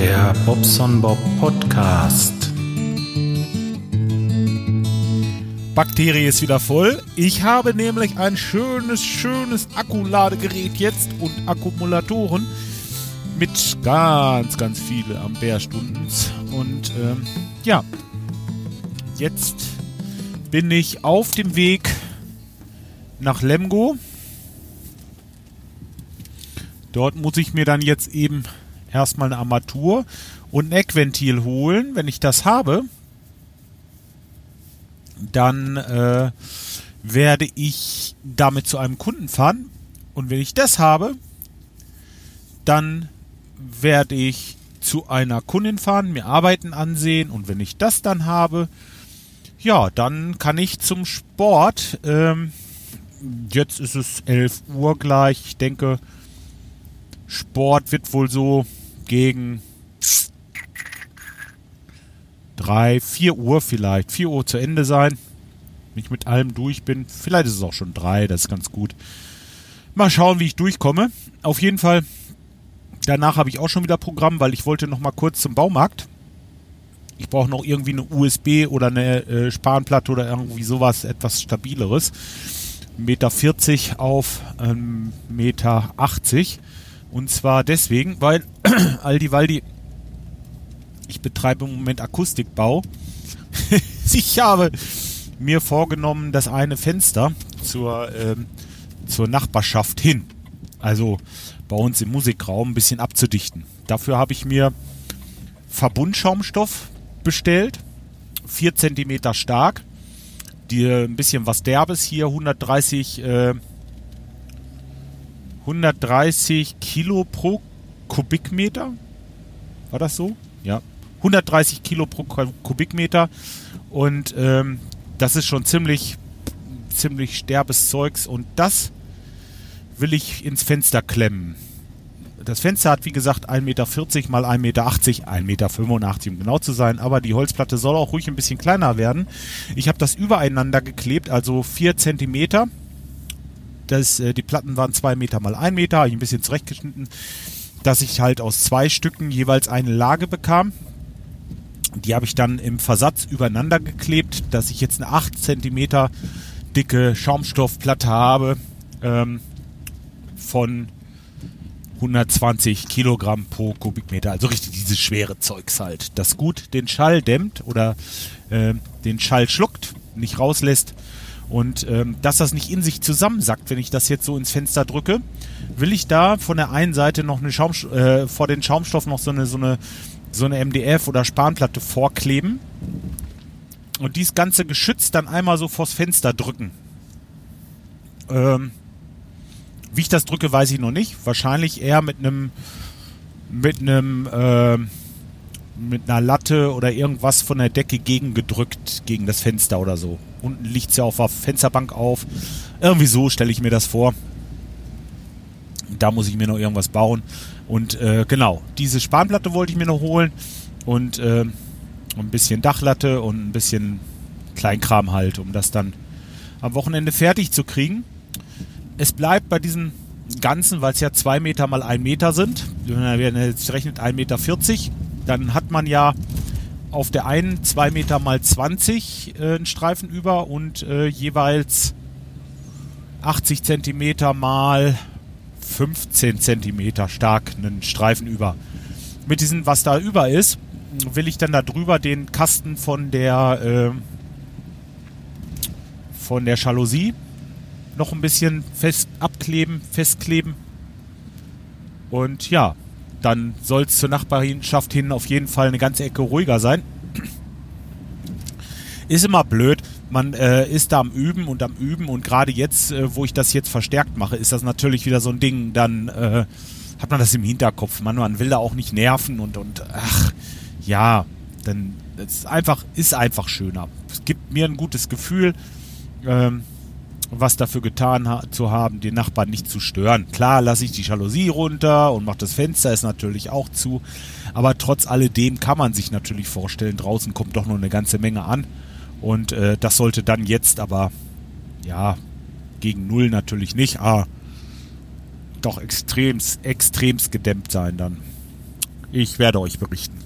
Der Bobson Bob Podcast. Bakterie ist wieder voll. Ich habe nämlich ein schönes, schönes Akkuladegerät jetzt und Akkumulatoren mit ganz, ganz viele Ampere-Stunden. Und ähm, ja, jetzt bin ich auf dem Weg nach Lemgo. Dort muss ich mir dann jetzt eben erstmal eine Armatur und ein Eckventil holen. Wenn ich das habe, dann äh, werde ich damit zu einem Kunden fahren. Und wenn ich das habe, dann werde ich zu einer Kundin fahren, mir Arbeiten ansehen. Und wenn ich das dann habe, ja, dann kann ich zum Sport. Ähm, jetzt ist es 11 Uhr gleich. Ich denke, Sport wird wohl so gegen 3, 4 Uhr vielleicht, 4 Uhr zu Ende sein. Wenn ich mit allem durch bin. Vielleicht ist es auch schon 3, das ist ganz gut. Mal schauen, wie ich durchkomme. Auf jeden Fall, danach habe ich auch schon wieder Programm, weil ich wollte noch mal kurz zum Baumarkt. Ich brauche noch irgendwie eine USB oder eine äh, Spanplatte oder irgendwie sowas, etwas stabileres. 1,40 Meter auf 1,80 Meter. Und zwar deswegen, weil Aldi Waldi, ich betreibe im Moment Akustikbau. ich habe mir vorgenommen, das eine Fenster zur, ähm, zur Nachbarschaft hin, also bei uns im Musikraum, ein bisschen abzudichten. Dafür habe ich mir Verbundschaumstoff bestellt, 4 cm stark, die, ein bisschen was Derbes hier, 130 äh, 130 Kilo pro Kubikmeter. War das so? Ja. 130 Kilo pro Kubikmeter. Und ähm, das ist schon ziemlich, ziemlich sterbes Zeugs. Und das will ich ins Fenster klemmen. Das Fenster hat wie gesagt 1,40 Meter mal 1,80 Meter, 1,85 Meter um genau zu sein, aber die Holzplatte soll auch ruhig ein bisschen kleiner werden. Ich habe das übereinander geklebt, also 4 Zentimeter das, äh, die Platten waren zwei Meter mal ein Meter, habe ich ein bisschen zurechtgeschnitten, dass ich halt aus zwei Stücken jeweils eine Lage bekam. Die habe ich dann im Versatz übereinander geklebt, dass ich jetzt eine 8 cm dicke Schaumstoffplatte habe ähm, von 120 Kilogramm pro Kubikmeter. Also richtig dieses schwere Zeugs halt. Das gut den Schall dämmt oder äh, den Schall schluckt, nicht rauslässt und ähm, dass das nicht in sich zusammensackt, wenn ich das jetzt so ins Fenster drücke, will ich da von der einen Seite noch eine Schaum, äh, vor den Schaumstoff noch so eine, so eine, so eine MDF oder Spanplatte vorkleben und dies ganze Geschütz dann einmal so vors Fenster drücken. Ähm, wie ich das drücke, weiß ich noch nicht. Wahrscheinlich eher mit einem mit einem äh, mit einer Latte oder irgendwas von der Decke gegengedrückt gegen das Fenster oder so. Unten liegt es ja auf der Fensterbank auf. Irgendwie so stelle ich mir das vor. Da muss ich mir noch irgendwas bauen. Und äh, genau, diese Spanplatte wollte ich mir noch holen. Und äh, ein bisschen Dachlatte und ein bisschen Kleinkram halt, um das dann am Wochenende fertig zu kriegen. Es bleibt bei diesem Ganzen, weil es ja zwei Meter mal ein Meter sind. Wenn man jetzt rechnet 1,40 Meter, dann hat man ja auf der einen 2 Meter mal 20 äh, einen Streifen über und äh, jeweils 80 Zentimeter mal 15 Zentimeter stark einen Streifen über. Mit diesem, was da über ist, will ich dann da drüber den Kasten von der äh, von der Jalousie noch ein bisschen fest abkleben, festkleben. Und ja, dann soll es zur Nachbarschaft hin auf jeden Fall eine ganze Ecke ruhiger sein. Ist immer blöd. Man äh, ist da am Üben und am Üben und gerade jetzt, äh, wo ich das jetzt verstärkt mache, ist das natürlich wieder so ein Ding. Dann äh, hat man das im Hinterkopf. Man, man will da auch nicht nerven und, und ach, ja, dann ist einfach, ist einfach schöner. Es gibt mir ein gutes Gefühl. Ähm, was dafür getan ha zu haben, den Nachbarn nicht zu stören. Klar lasse ich die Jalousie runter und mache das Fenster ist natürlich auch zu, aber trotz alledem kann man sich natürlich vorstellen, draußen kommt doch noch eine ganze Menge an und äh, das sollte dann jetzt aber ja gegen null natürlich nicht, aber doch extremst extremst gedämmt sein dann. Ich werde euch berichten.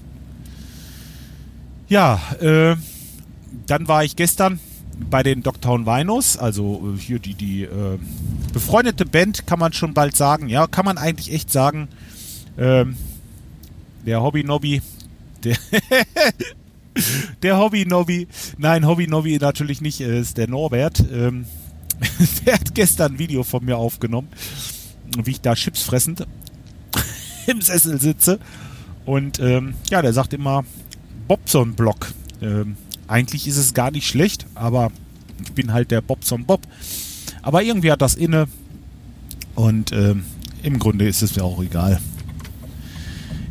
Ja, äh, dann war ich gestern bei den Dogtown Vinos, also äh, hier die, die äh, befreundete Band, kann man schon bald sagen. Ja, kann man eigentlich echt sagen. Ähm, der Hobby Nobby, der, der Hobby Nobby, nein, Hobby Nobby natürlich nicht, äh, ist der Norbert. Ähm, der hat gestern ein Video von mir aufgenommen, wie ich da Chips fressend im Sessel sitze. Und ähm, ja, der sagt immer Bobson-Block. Ähm, eigentlich ist es gar nicht schlecht, aber ich bin halt der Bobson Bob. Aber irgendwie hat das inne und ähm, im Grunde ist es mir auch egal.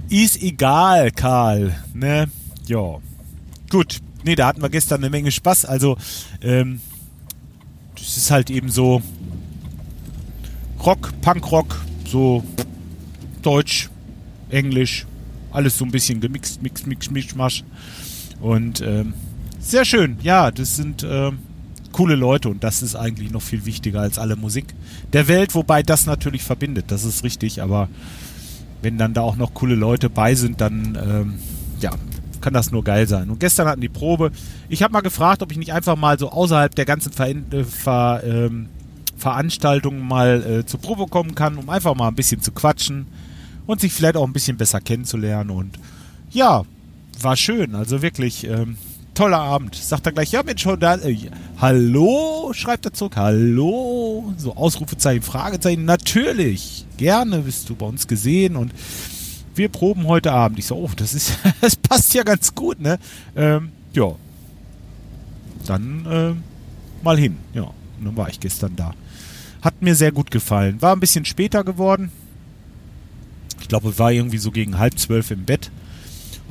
Ist egal, Karl. Ne? Ja. Gut. Ne, da hatten wir gestern eine Menge Spaß. Also, ähm, das ist halt eben so Rock, Punkrock, so Deutsch, Englisch, alles so ein bisschen gemixt, mix, mix, mix, masch. Und ähm, sehr schön, ja, das sind ähm, coole Leute und das ist eigentlich noch viel wichtiger als alle Musik der Welt, wobei das natürlich verbindet, das ist richtig, aber wenn dann da auch noch coole Leute bei sind, dann ähm, ja, kann das nur geil sein. Und gestern hatten die Probe. Ich habe mal gefragt, ob ich nicht einfach mal so außerhalb der ganzen Ver äh, Ver ähm, Veranstaltungen mal äh, zur Probe kommen kann, um einfach mal ein bisschen zu quatschen und sich vielleicht auch ein bisschen besser kennenzulernen. Und ja, war schön. Also wirklich ähm, toller Abend. Sagt er gleich, ja Mensch, schon da. Äh, hallo, schreibt er zurück. Hallo. So Ausrufezeichen, Fragezeichen. Natürlich. Gerne bist du bei uns gesehen und wir proben heute Abend. Ich so, oh, das ist, das passt ja ganz gut, ne? Ähm, ja. Dann äh, mal hin. Ja. Und dann war ich gestern da. Hat mir sehr gut gefallen. War ein bisschen später geworden. Ich glaube, war irgendwie so gegen halb zwölf im Bett.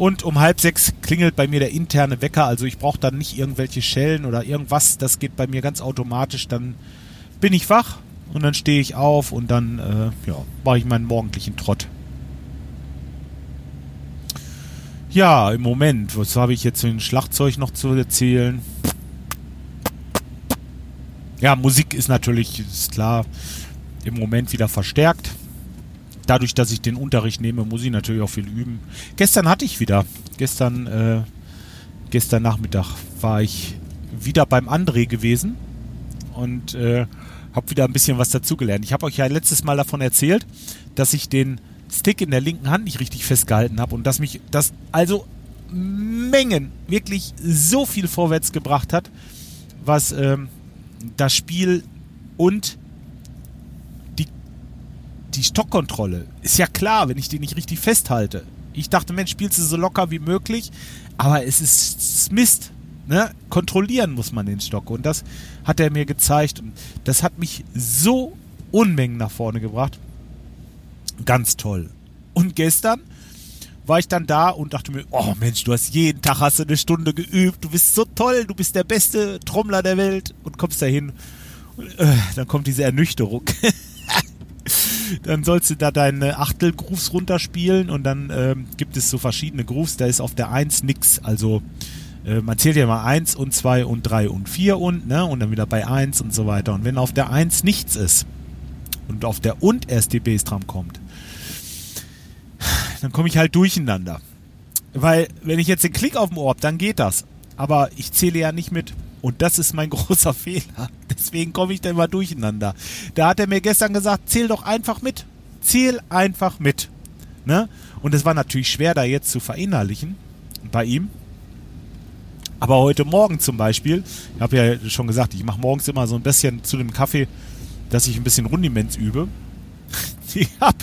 Und um halb sechs klingelt bei mir der interne Wecker. Also ich brauche dann nicht irgendwelche Schellen oder irgendwas. Das geht bei mir ganz automatisch. Dann bin ich wach und dann stehe ich auf und dann äh, ja, mache ich meinen morgendlichen Trott. Ja, im Moment, was habe ich jetzt für ein Schlagzeug noch zu erzählen? Ja, Musik ist natürlich, ist klar, im Moment wieder verstärkt. Dadurch, dass ich den Unterricht nehme, muss ich natürlich auch viel üben. Gestern hatte ich wieder, gestern, äh, gestern Nachmittag war ich wieder beim André gewesen und äh, habe wieder ein bisschen was dazugelernt. Ich habe euch ja letztes Mal davon erzählt, dass ich den Stick in der linken Hand nicht richtig festgehalten habe und dass mich das also Mengen wirklich so viel vorwärts gebracht hat, was ähm, das Spiel und die Stockkontrolle. Ist ja klar, wenn ich die nicht richtig festhalte. Ich dachte, Mensch, spielst du so locker wie möglich, aber es ist Mist. Ne? Kontrollieren muss man den Stock und das hat er mir gezeigt und das hat mich so Unmengen nach vorne gebracht. Ganz toll. Und gestern war ich dann da und dachte mir, oh Mensch, du hast jeden Tag hast du eine Stunde geübt, du bist so toll, du bist der beste Trommler der Welt und kommst dahin. Und, äh, dann kommt diese Ernüchterung. dann sollst du da deine Achtelgrooves runterspielen und dann ähm, gibt es so verschiedene Grooves, da ist auf der 1 nix, also äh, man zählt ja mal 1 und 2 und 3 und 4 und, ne, und dann wieder bei 1 und so weiter. Und wenn auf der 1 nichts ist und auf der und erst die Bassdrum kommt, dann komme ich halt durcheinander. Weil, wenn ich jetzt den Klick auf dem habe, dann geht das. Aber ich zähle ja nicht mit. Und das ist mein großer Fehler. Deswegen komme ich da immer durcheinander. Da hat er mir gestern gesagt, zähl doch einfach mit. Zähl einfach mit. Ne? Und es war natürlich schwer, da jetzt zu verinnerlichen bei ihm. Aber heute Morgen zum Beispiel, ich habe ja schon gesagt, ich mache morgens immer so ein bisschen zu dem Kaffee, dass ich ein bisschen Rundiments übe. Ich habe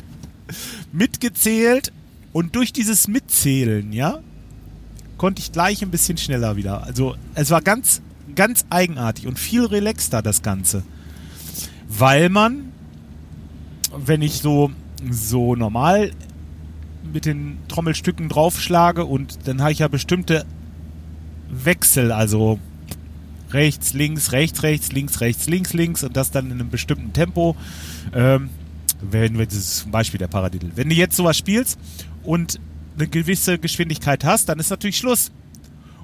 mitgezählt und durch dieses Mitzählen, ja, konnte ich gleich ein bisschen schneller wieder. Also es war ganz, ganz eigenartig und viel relaxter das Ganze. Weil man, wenn ich so, so normal mit den Trommelstücken draufschlage und dann habe ich ja bestimmte Wechsel, also rechts, links, rechts, rechts, links, rechts, links, links und das dann in einem bestimmten Tempo. Ähm, wenn, wenn das zum Beispiel der Paradiddle. Wenn du jetzt sowas spielst und eine gewisse Geschwindigkeit hast, dann ist natürlich Schluss.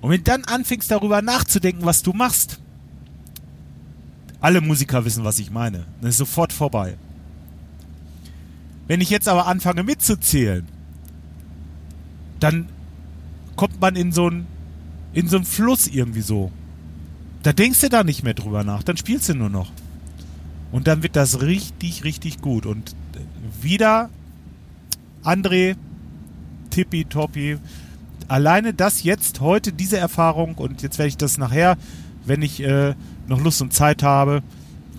Und wenn du dann anfängst darüber nachzudenken, was du machst, alle Musiker wissen, was ich meine, dann ist sofort vorbei. Wenn ich jetzt aber anfange mitzuzählen, dann kommt man in so ein in so einen Fluss irgendwie so. Da denkst du da nicht mehr drüber nach, dann spielst du nur noch. Und dann wird das richtig, richtig gut. Und wieder André, tippitoppi. Alleine das jetzt, heute, diese Erfahrung, und jetzt werde ich das nachher, wenn ich äh, noch Lust und Zeit habe,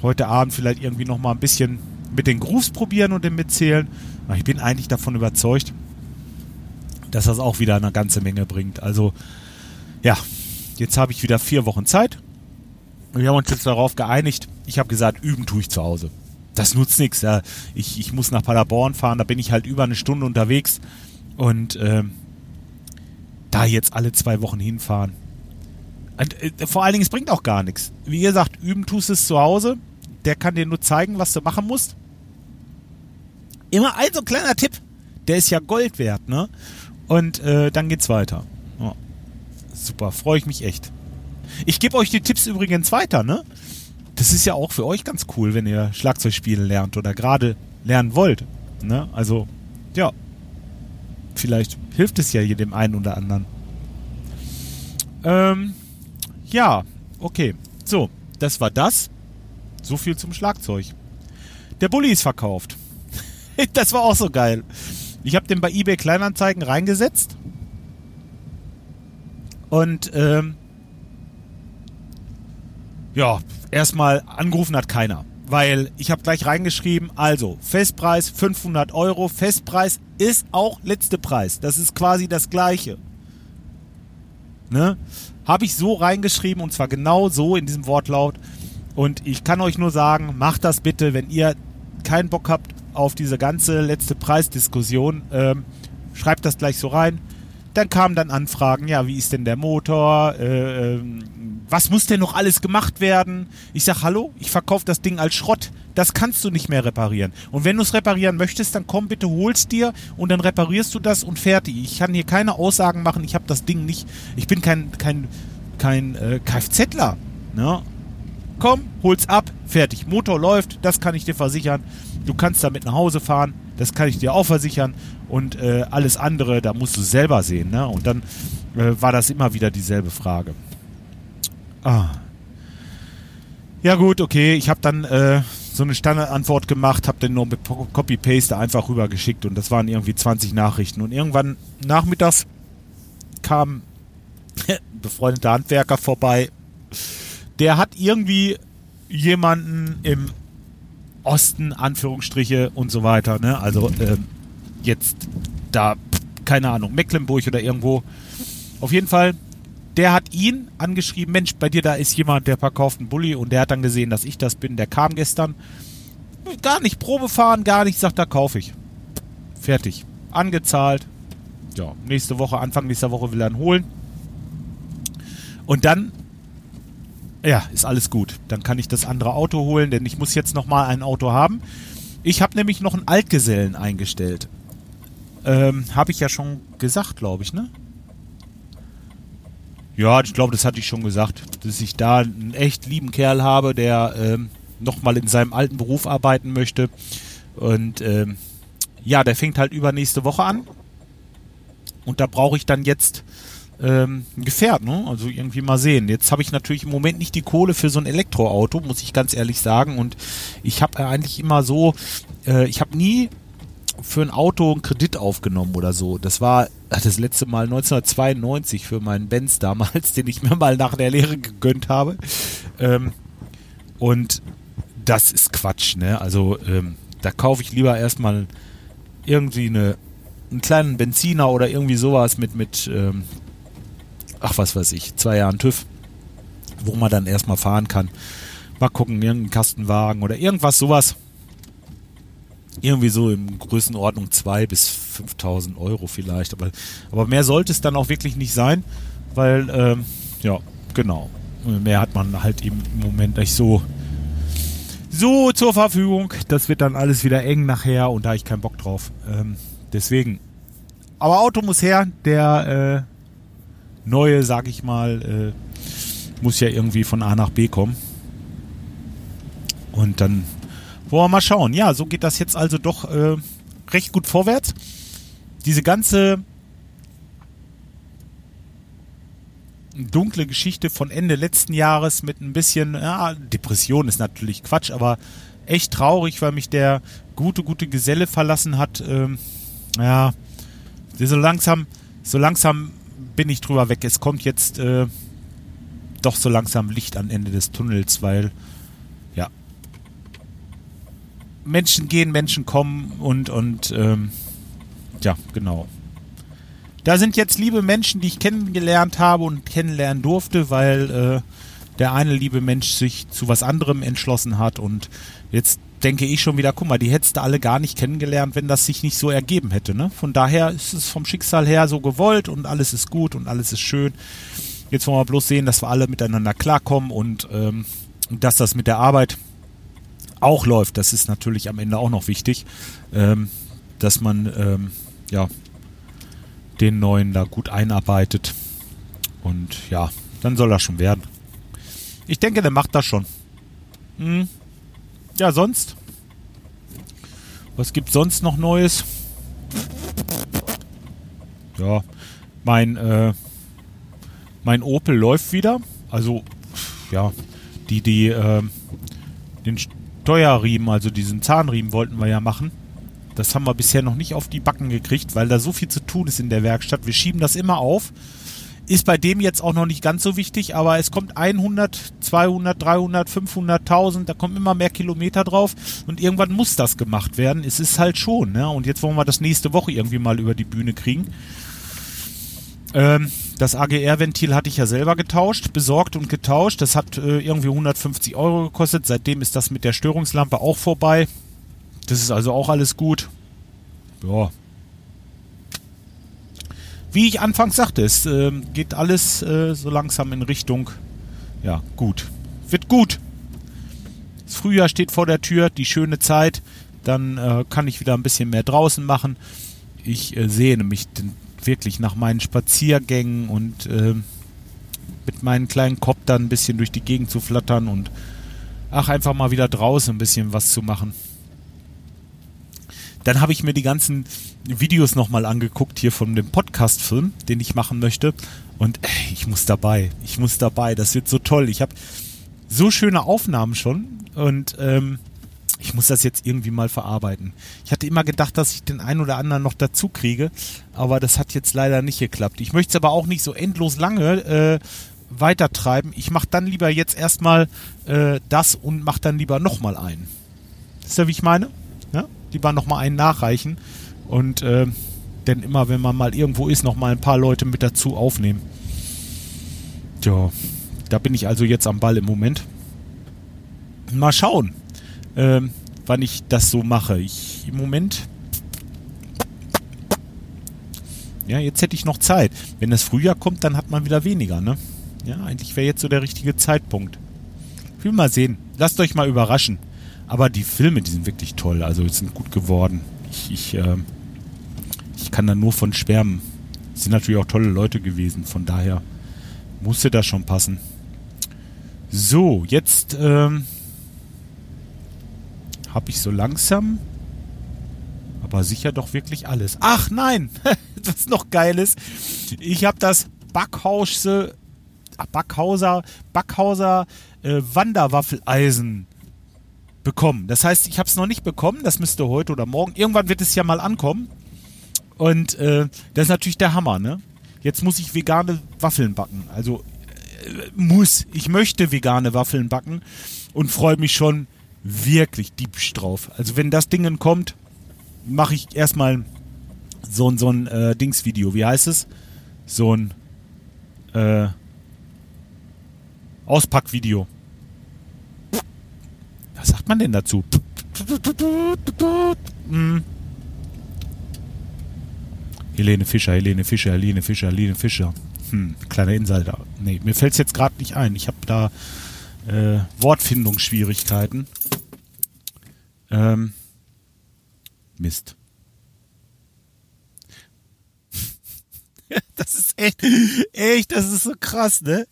heute Abend vielleicht irgendwie noch mal ein bisschen mit den Grooves probieren und dem mitzählen. Ich bin eigentlich davon überzeugt, dass das auch wieder eine ganze Menge bringt. Also, ja, jetzt habe ich wieder vier Wochen Zeit. Wir haben uns jetzt darauf geeinigt. Ich habe gesagt, üben tue ich zu Hause. Das nutzt nichts. Ich, ich muss nach Paderborn fahren, da bin ich halt über eine Stunde unterwegs. Und ähm, da jetzt alle zwei Wochen hinfahren. Und, äh, vor allen Dingen, es bringt auch gar nichts. Wie gesagt, üben tust es zu Hause. Der kann dir nur zeigen, was du machen musst. Immer ein so kleiner Tipp. Der ist ja Gold wert, ne? Und äh, dann geht's weiter. Oh. Super, freue ich mich echt. Ich gebe euch die Tipps übrigens weiter, ne? Das ist ja auch für euch ganz cool, wenn ihr Schlagzeug spielen lernt oder gerade lernen wollt. Ne? Also, ja. Vielleicht hilft es ja jedem einen oder anderen. Ähm, ja, okay. So, das war das. So viel zum Schlagzeug. Der Bulli ist verkauft. das war auch so geil. Ich habe den bei eBay Kleinanzeigen reingesetzt. Und ähm, ja, erstmal angerufen hat keiner. Weil ich habe gleich reingeschrieben, also Festpreis 500 Euro, Festpreis ist auch letzte Preis. Das ist quasi das gleiche. Ne? Habe ich so reingeschrieben und zwar genau so in diesem Wortlaut. Und ich kann euch nur sagen, macht das bitte, wenn ihr keinen Bock habt auf diese ganze letzte Preisdiskussion. Ähm, schreibt das gleich so rein. Dann kamen dann Anfragen, ja, wie ist denn der Motor? Äh, ähm, was muss denn noch alles gemacht werden? Ich sag, hallo, ich verkaufe das Ding als Schrott. Das kannst du nicht mehr reparieren. Und wenn du es reparieren möchtest, dann komm bitte, holst dir und dann reparierst du das und fertig. Ich kann hier keine Aussagen machen, ich habe das Ding nicht, ich bin kein, kein, kein äh, Kfzler. Ne? Komm, hol's ab, fertig. Motor läuft, das kann ich dir versichern. Du kannst damit nach Hause fahren, das kann ich dir auch versichern. Und äh, alles andere, da musst du selber sehen. Ne? Und dann äh, war das immer wieder dieselbe Frage. Ah. Ja gut, okay. Ich habe dann äh, so eine Standardantwort gemacht, habe dann nur mit Copy-Paste einfach rübergeschickt und das waren irgendwie 20 Nachrichten. Und irgendwann nachmittags kam ein befreundeter Handwerker vorbei. Der hat irgendwie jemanden im Osten, Anführungsstriche und so weiter, ne? Also äh, jetzt da, keine Ahnung, Mecklenburg oder irgendwo. Auf jeden Fall der hat ihn angeschrieben, Mensch, bei dir da ist jemand, der verkauft einen Bulli und der hat dann gesehen, dass ich das bin. Der kam gestern, gar nicht Probe fahren, gar nicht, sagt, da kaufe ich. Fertig. Angezahlt. Ja, nächste Woche, Anfang nächster Woche will er ihn holen. Und dann, ja, ist alles gut. Dann kann ich das andere Auto holen, denn ich muss jetzt nochmal ein Auto haben. Ich habe nämlich noch einen Altgesellen eingestellt. Ähm, habe ich ja schon gesagt, glaube ich, ne? Ja, ich glaube, das hatte ich schon gesagt, dass ich da einen echt lieben Kerl habe, der ähm, nochmal in seinem alten Beruf arbeiten möchte. Und ähm, ja, der fängt halt übernächste Woche an. Und da brauche ich dann jetzt ähm, Gefährt, ne? Also irgendwie mal sehen. Jetzt habe ich natürlich im Moment nicht die Kohle für so ein Elektroauto, muss ich ganz ehrlich sagen. Und ich habe eigentlich immer so, äh, ich habe nie für ein Auto einen Kredit aufgenommen oder so. Das war das letzte Mal 1992 für meinen Benz damals, den ich mir mal nach der Lehre gegönnt habe. Ähm, und das ist Quatsch, ne? Also ähm, da kaufe ich lieber erstmal irgendwie eine, einen kleinen Benziner oder irgendwie sowas mit, mit ähm, ach was weiß ich, zwei Jahren TÜV, wo man dann erstmal fahren kann. Mal gucken, irgendeinen Kastenwagen oder irgendwas sowas irgendwie so in Größenordnung 2.000 bis 5.000 Euro vielleicht. Aber, aber mehr sollte es dann auch wirklich nicht sein, weil, ähm, ja, genau. Mehr hat man halt eben im Moment nicht so, so zur Verfügung. Das wird dann alles wieder eng nachher und da habe ich keinen Bock drauf. Ähm, deswegen. Aber Auto muss her. Der äh, neue, sag ich mal, äh, muss ja irgendwie von A nach B kommen. Und dann wollen wir mal schauen. Ja, so geht das jetzt also doch äh, recht gut vorwärts. Diese ganze dunkle Geschichte von Ende letzten Jahres mit ein bisschen, ja, Depression ist natürlich Quatsch, aber echt traurig, weil mich der gute, gute Geselle verlassen hat. Ähm, ja, so langsam, so langsam bin ich drüber weg. Es kommt jetzt äh, doch so langsam Licht am Ende des Tunnels, weil ja Menschen gehen, Menschen kommen und und ähm, ja genau. Da sind jetzt liebe Menschen, die ich kennengelernt habe und kennenlernen durfte, weil äh, der eine liebe Mensch sich zu was anderem entschlossen hat und jetzt denke ich schon wieder, guck mal, die hättest du alle gar nicht kennengelernt, wenn das sich nicht so ergeben hätte. Ne? Von daher ist es vom Schicksal her so gewollt und alles ist gut und alles ist schön. Jetzt wollen wir bloß sehen, dass wir alle miteinander klarkommen und ähm, dass das mit der Arbeit auch läuft. Das ist natürlich am Ende auch noch wichtig, ähm, dass man ähm, ja den neuen da gut einarbeitet. Und ja, dann soll das schon werden. Ich denke, der macht das schon. Hm. Ja, sonst? Was gibt sonst noch Neues? Ja, mein, äh, mein Opel läuft wieder. Also, ja, die, die, äh, den Steuerriemen, also diesen Zahnriemen wollten wir ja machen. Das haben wir bisher noch nicht auf die Backen gekriegt, weil da so viel zu tun ist in der Werkstatt. Wir schieben das immer auf. Ist bei dem jetzt auch noch nicht ganz so wichtig, aber es kommt 100, 200, 300, 500, 1000, da kommen immer mehr Kilometer drauf und irgendwann muss das gemacht werden. Es ist halt schon, ne? Und jetzt wollen wir das nächste Woche irgendwie mal über die Bühne kriegen. Ähm, das AGR-Ventil hatte ich ja selber getauscht, besorgt und getauscht. Das hat äh, irgendwie 150 Euro gekostet. Seitdem ist das mit der Störungslampe auch vorbei. Das ist also auch alles gut. Ja. Wie ich anfangs sagte, es äh, geht alles äh, so langsam in Richtung, ja, gut. Wird gut. Das Frühjahr steht vor der Tür, die schöne Zeit. Dann äh, kann ich wieder ein bisschen mehr draußen machen. Ich äh, sehne mich wirklich nach meinen Spaziergängen und äh, mit meinen kleinen Koptern ein bisschen durch die Gegend zu flattern und ach, einfach mal wieder draußen ein bisschen was zu machen. Dann habe ich mir die ganzen Videos nochmal angeguckt hier von dem Podcast-Film, den ich machen möchte. Und ey, ich muss dabei. Ich muss dabei. Das wird so toll. Ich habe so schöne Aufnahmen schon. Und ähm, ich muss das jetzt irgendwie mal verarbeiten. Ich hatte immer gedacht, dass ich den einen oder anderen noch dazu kriege, aber das hat jetzt leider nicht geklappt. Ich möchte es aber auch nicht so endlos lange äh, weitertreiben. Ich mache dann lieber jetzt erstmal äh, das und mache dann lieber nochmal einen. Ist ja, wie ich meine? Lieber nochmal einen nachreichen und äh, denn immer, wenn man mal irgendwo ist, nochmal ein paar Leute mit dazu aufnehmen. Tja, da bin ich also jetzt am Ball im Moment. Mal schauen, äh, wann ich das so mache. Ich im Moment. Ja, jetzt hätte ich noch Zeit. Wenn das Frühjahr kommt, dann hat man wieder weniger, ne? Ja, eigentlich wäre jetzt so der richtige Zeitpunkt. Ich will mal sehen. Lasst euch mal überraschen. Aber die Filme, die sind wirklich toll. Also sind gut geworden. Ich, ich, äh, ich kann da nur von schwärmen. Es sind natürlich auch tolle Leute gewesen. Von daher musste das schon passen. So, jetzt ähm, habe ich so langsam, aber sicher doch wirklich alles. Ach nein, was noch geil ist. Ich habe das Backhause, Backhauser, Backhauser äh, Wanderwaffeleisen bekommen. Das heißt, ich habe es noch nicht bekommen. Das müsste heute oder morgen. Irgendwann wird es ja mal ankommen. Und äh, das ist natürlich der Hammer, ne? Jetzt muss ich vegane Waffeln backen. Also äh, muss. Ich möchte vegane Waffeln backen und freue mich schon wirklich diebisch drauf. Also wenn das Ding kommt, mache ich erstmal so, ein so ein äh, Dingsvideo. Wie heißt es? So ein äh, Auspackvideo was sagt man denn dazu? Hm. Helene Fischer, Helene Fischer, Helene Fischer, Helene Fischer. Hm, kleiner Insider. Nee, mir fällt es jetzt gerade nicht ein. Ich habe da äh, Wortfindungsschwierigkeiten. Ähm, Mist. das ist echt, echt, das ist so krass, ne?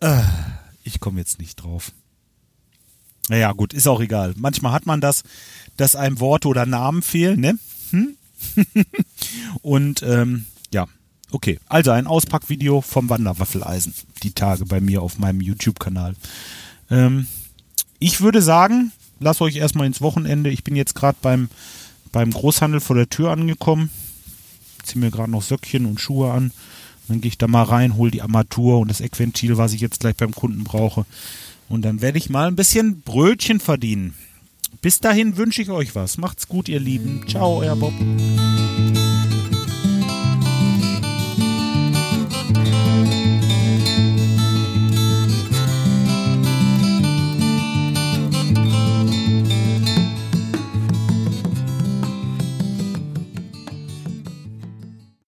Äh, ich komme jetzt nicht drauf. Naja, gut, ist auch egal. Manchmal hat man das, dass einem Worte oder Namen fehlen, ne? Hm? Und ähm, ja, Okay, also ein Auspackvideo vom Wanderwaffeleisen. Die Tage bei mir auf meinem YouTube-Kanal. Ähm, ich würde sagen, lasst euch erstmal ins Wochenende. Ich bin jetzt gerade beim, beim Großhandel vor der Tür angekommen. Ziehe mir gerade noch Söckchen und Schuhe an. Dann gehe ich da mal rein, hole die Armatur und das Eckventil, was ich jetzt gleich beim Kunden brauche. Und dann werde ich mal ein bisschen Brötchen verdienen. Bis dahin wünsche ich euch was. Macht's gut, ihr Lieben. Ciao, euer Bob.